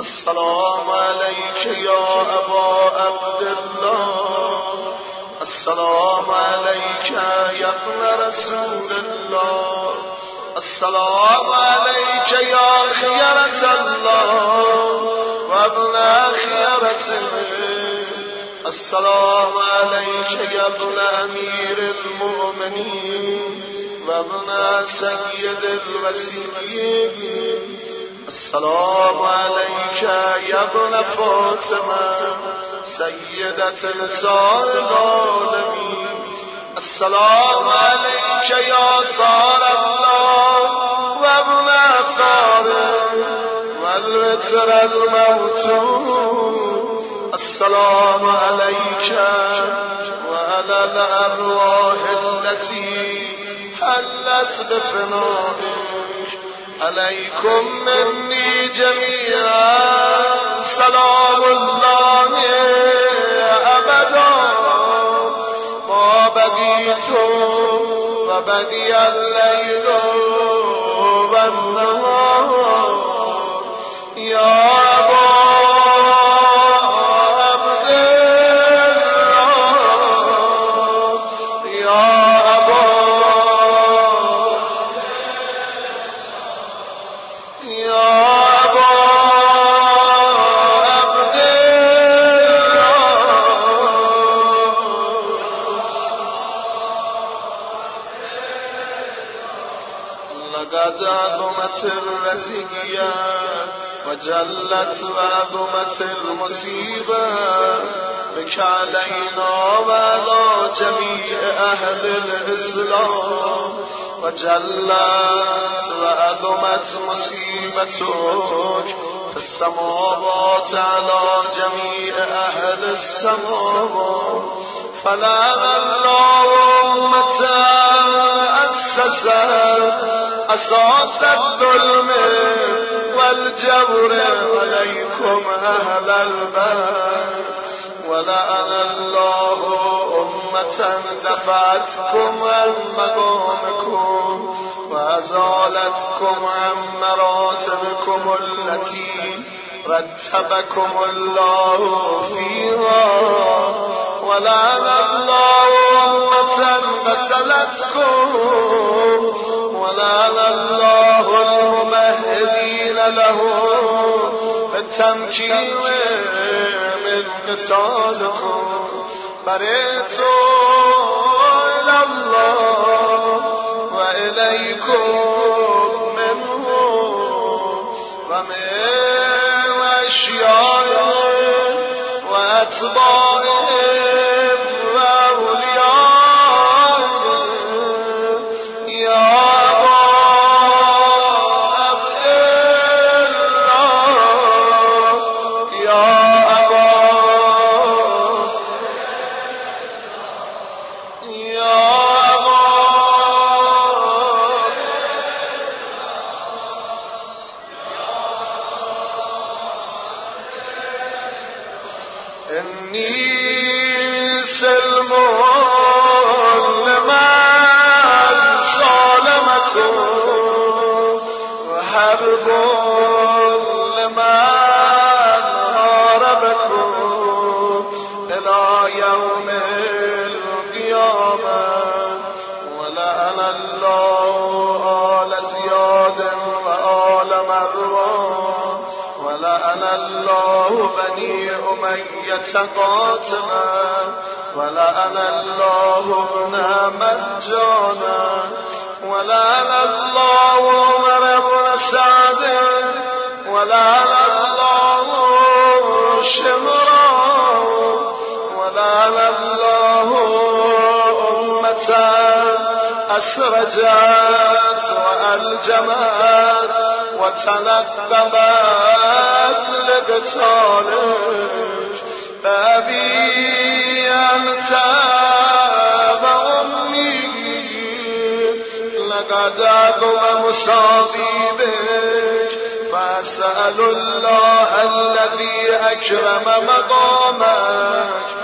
السلام عليك يا أبا عبد الله. السلام عليك يا ابن رسول الله. السلام عليك يا خيرة الله وابن خيرته السلام عليك يا ابن أمير المؤمنين وابن سيد الوسيين السلام عليك يا ابن فاطمة سيدة نساء العالمين. السلام عليك يا ثار الله وابن ثار والوتر الموتون السلام عليك وعلى الأرواح التي حلت بفنائك. عليكم مني جميعا. سلام الله أبدا. ما بقيت وبقي الليل والنهار. يا وجلت وعظمت مصيبتك في السماوات على جميع أهل السماوات. فلعن الله أمة أسست أساس الظلم والجور عليكم أهل البيت. ولأن الله أمة دفعتكم عن مقامكم وأزالتكم عن مراتبكم التي رتبكم الله فيها ولعن الله أمة قتلتكم ولعن الله الممهدين له بالتمكين من قتالكم بريت إليكم منه ومن و وأتباعه أشيائهم وأتباعهم أمية قاتلا ولأن الله ابن مجانا ولأن الله عمر بن سعد. ولأن الله شمرا ولأن الله أمة أسرجت وألجمت وتنقبت لقتالك. بابي أنت وأمي لقد عظم مصابيبك. فأسأل الله الذي أكرم مقامك.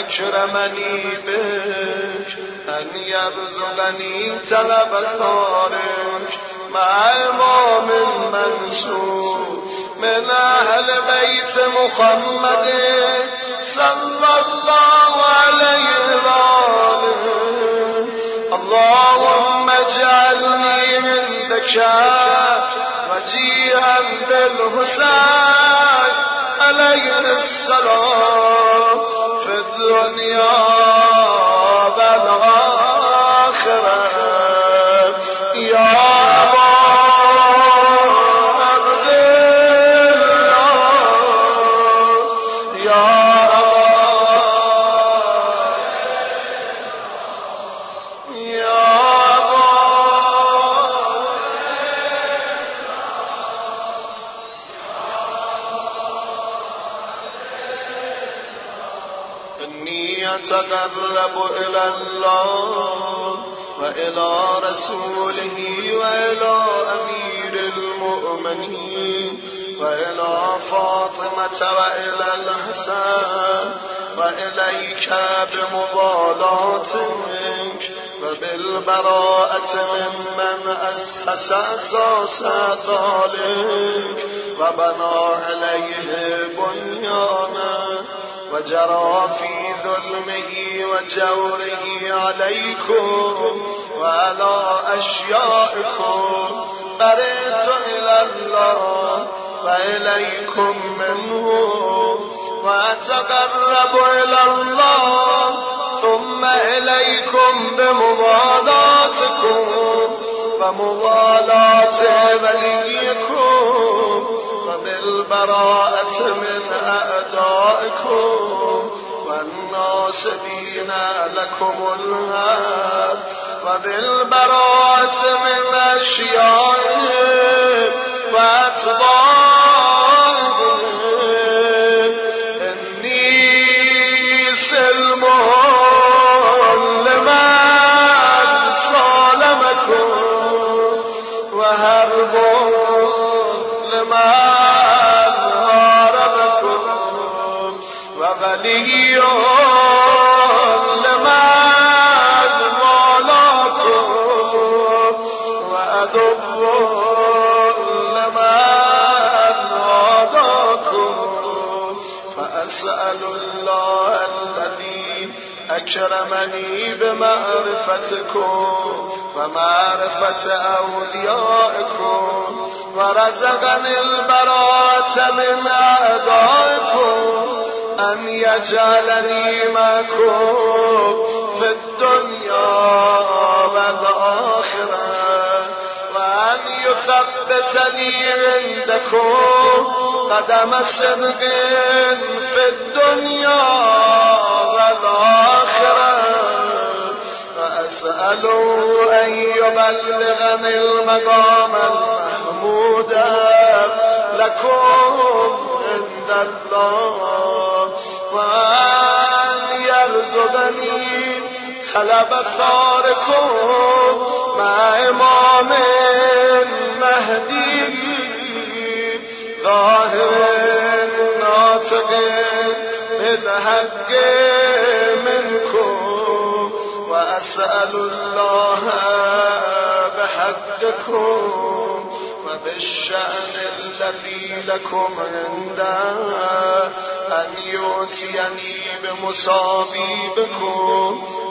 اکرمنی بک ان یبزلنی طلب تارک مع امام منصور. من اهل بیت محمد. صلی الله علیه و آله. اللهم اجعلنی من ذکر. وجیها بالحسین عليه السلام. في الدنيا والآخرة يتقرب إلى الله وإلى رسوله وإلى أمير المؤمنين وإلى فاطمة وإلى الحسن وإليك بمبالاتك وبالبراءة ممن أسس أساس ذلك وبنى عليه بنيانا وجرى في ظلمه وجوره عليكم وعلى أشيائكم. بريت إلى الله وإليكم منه وأتقرب إلى الله ثم إليكم بموالاتكم وموالاة وليكم وبالبراءة من أعدائكم والناصبين لكم الهاد وبالبراءة من أشيائهم أكرمني بمعرفتكم ومعرفة أوليائكم ورزقني البراءة من أعدائكم. أن يجعلني معكم في الدنيا والآخرة وأن يثبتني عندكم قدم صدق في الدنيا والآخرة. فأسأله أن يبلغني المقام المحمود لكم عند الله. وأن يرزقني طلب ثاركم مع إمام مهدي ظاهر ناطق بالحق منكم وأسأل الله بحقكم وبالشأن الذي لكم عنده أن يؤتيني بمصابيبكم.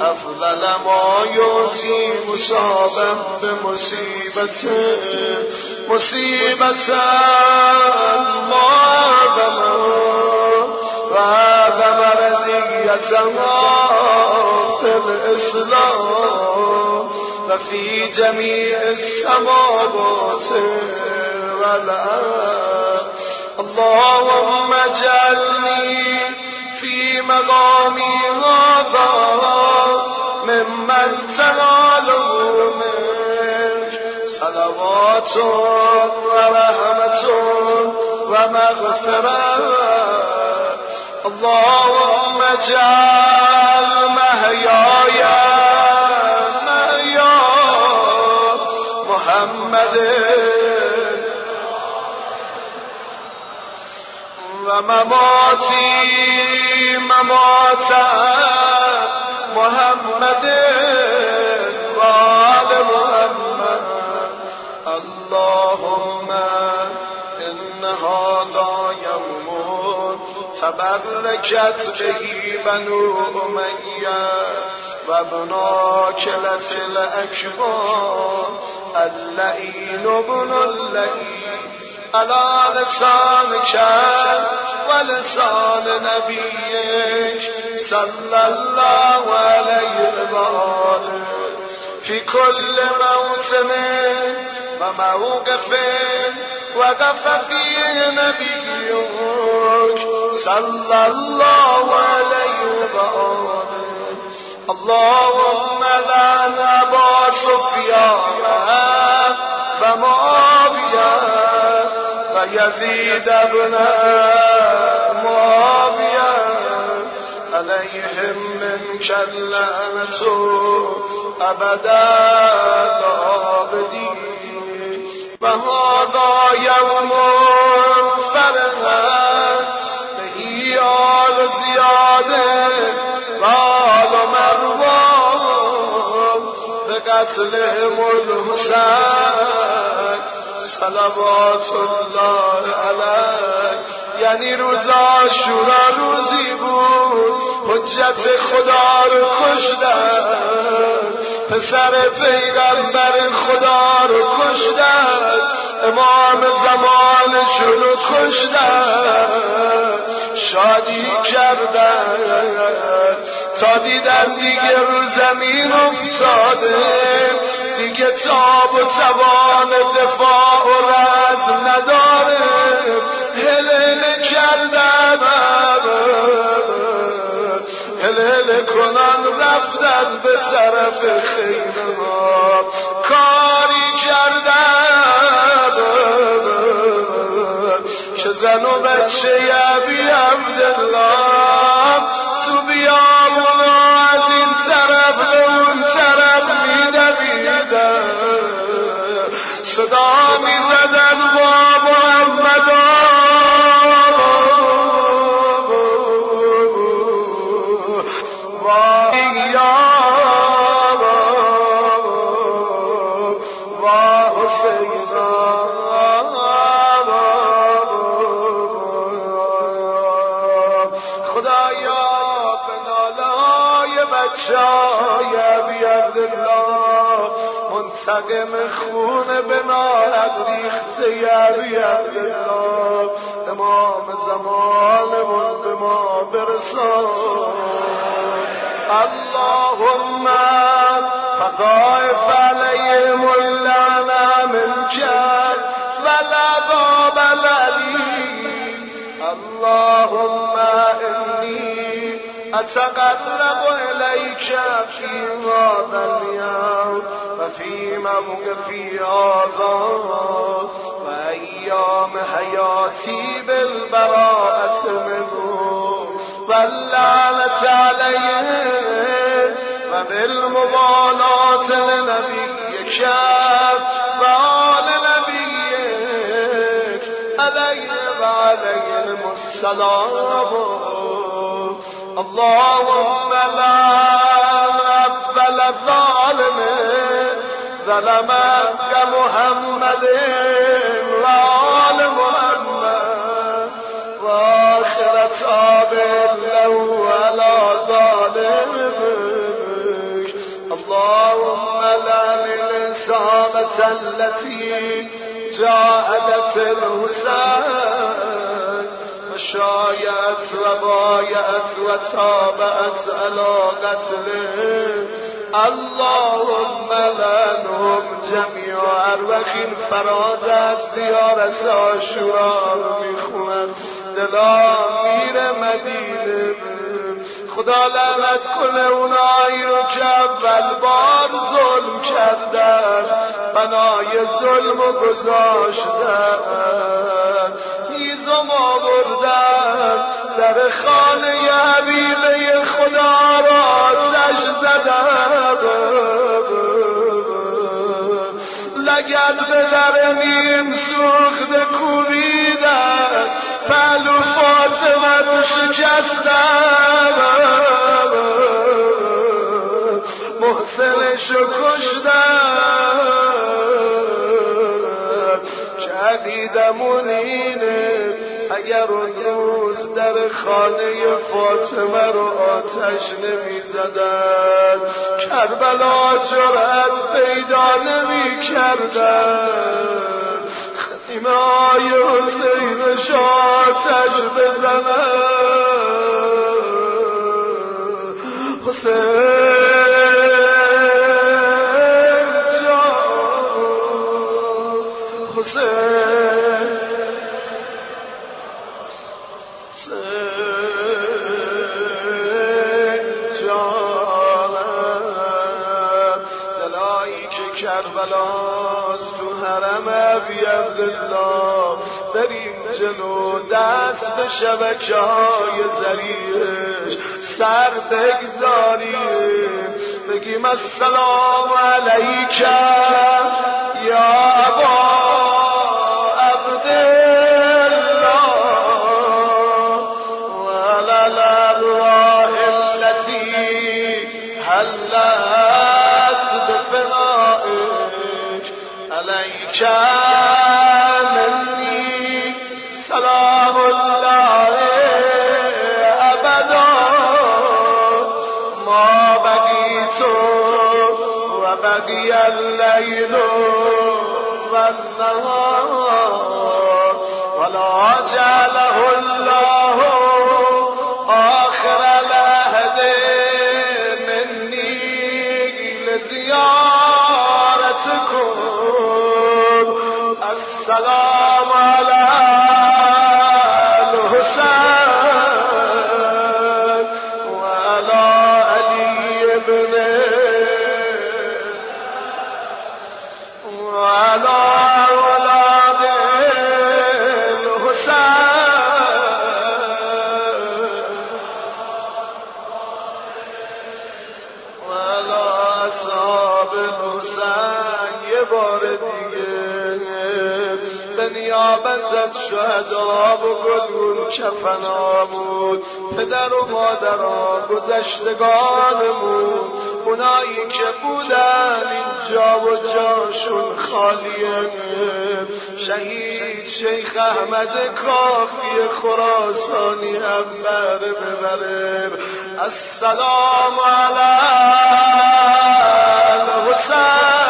أفضل ما يؤتي مصابا بمصيبة. مصيبة. ما وهذا مرزيتها في الإسلام. وفي جميع السماوات والأرض اللهم اجعلني في مقامي هذا ممن تناله منك. صلوات ورحمة ومغفرة. اللهم اجعل ومماتي ممات محمد وآل محمد. اللهم إن هذا تبرکت بهی بنو امیه. و بنا کلت الاکبار اللعین بن اللعین. علا لسان کرد و لسان نبیش صلی الله علیه و آله فی کل موسم و موقف وقف فيه نبيك صلى الله عليه وآله. اللهم لعن أبا سفيان ومعاوية ويزيد ابن معاوية عليهم منك اللعنة أبدا العابدين وهذا يوم فرحت به آل زياده قال مروان بقتلهم الحسين. صلوات الله علیه. یعنی روز عاشورا روزی بود. حجت خدا رو کشتن پسر پیغمبر خدا رو کشتن امام زمانشون رو کشتن شادی کردن. تا دیدن دیگه رو زمین افتاده. دیگه تاب و توان دفاع و رزم نداره. هلل کردن هلل کنن رفتن به طرف خیمه کاری کردن که زن و بچه یبی مستقیم خونه به نارت ریخت یعبیت الله امام زمانمون به ما برسان اللهم فقائف علیهم اللعنه من کرد ولا باب اللهم انی اتقرب الیک فی هذا اليوم. وفي موقفي هذا وأيام حياتي بالبراءة منه واللعنة عليه وبالمبالاة لنبيك وآل نبيك عليه وعليهم السلام. اللهم لا أقبل الظالم ظلمك محمد وآل محمد. وآخر تاب له على ظالمك اللهم لا للإنسانة التي جاهدت الحسين. وشايعت وبايعت وتابعت على قتله. اللهم العنهم جميعا این فراز از زیارت عاشورا رو می‌خونن دلا میره مدینه. خدا لعنت کنه اونایی رو که اول بار ظلم کردن بنای ظلم و گذاشتن. هیزم آوردن در خانه حبیبه لگد به در نیم سوخته کوبیدم پهلو فاطمه رو شکستم. محسنش رو کشتم جدیدمون اینه اگر روز در خانه فاطمه رو آتش نمی زدن کربلا جرأت پیدا نمی کردن خیمه های حسین آتش بزنن. حسین ابی عبدالله بریم جلو دست به شبکه های زریش. سر بگذاریم. بگیم السلام علیکم یا ابا مني وبقي الليل والنهار ولا جعله الله وعلى أصحاب الحسين يبارد نیابت از شهدا بگل کفنامون پدر و مادران گذشتگانمون اونایی که بودن اینجا و جاشون خالیه شهید شیخ احمد کافی خراسانی هم بره ببره السلام على الحسين.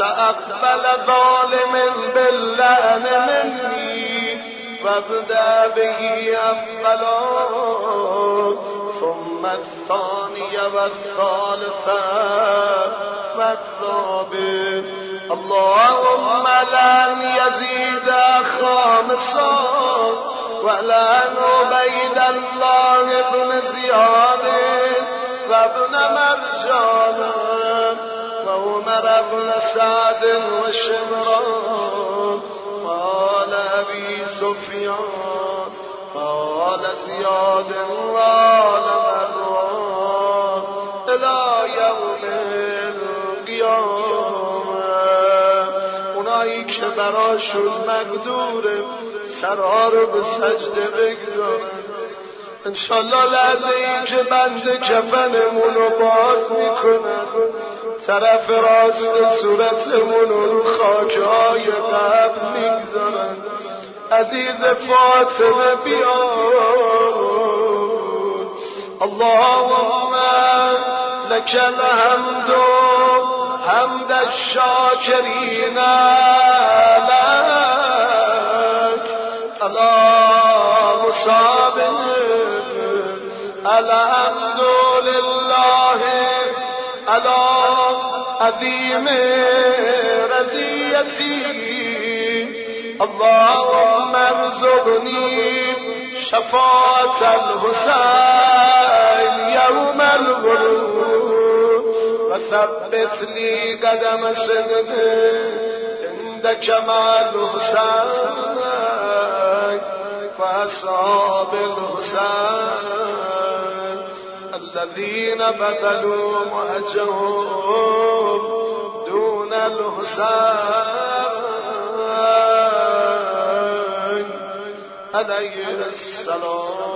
أنت أقبل ظالم باللعن مني وابدأ به أولا ثم الثاني والثالث والرابع. اللهم لن يزيد خامسا ولن عبيد الله بن زياد وابن مرجان. وعمر بن سعد وشمران قال أبي سفيان قال زياد قال مروان إلى يوم القيامة. اونایی که براشون مقدور سرها رو به سجده بگذارن. انشالله لحظه این که بند کفنمون رو باز می‌کنن. طرف راست صورتمون رو خاک های قبر می‌گذارن. عزیز فاطمه بیاد. اللهم لك الحمد حمد الشاكرين لك الله مصابه الحمد على عظیم رضیتی. اللهم ارزقنی شفاعت الحسین یوم الغروب و ثبت لی قدم صدق عند کمال حسین و اصحاب الحسین. الذين بدلوا وهجروا دون الحسين عليه السلام.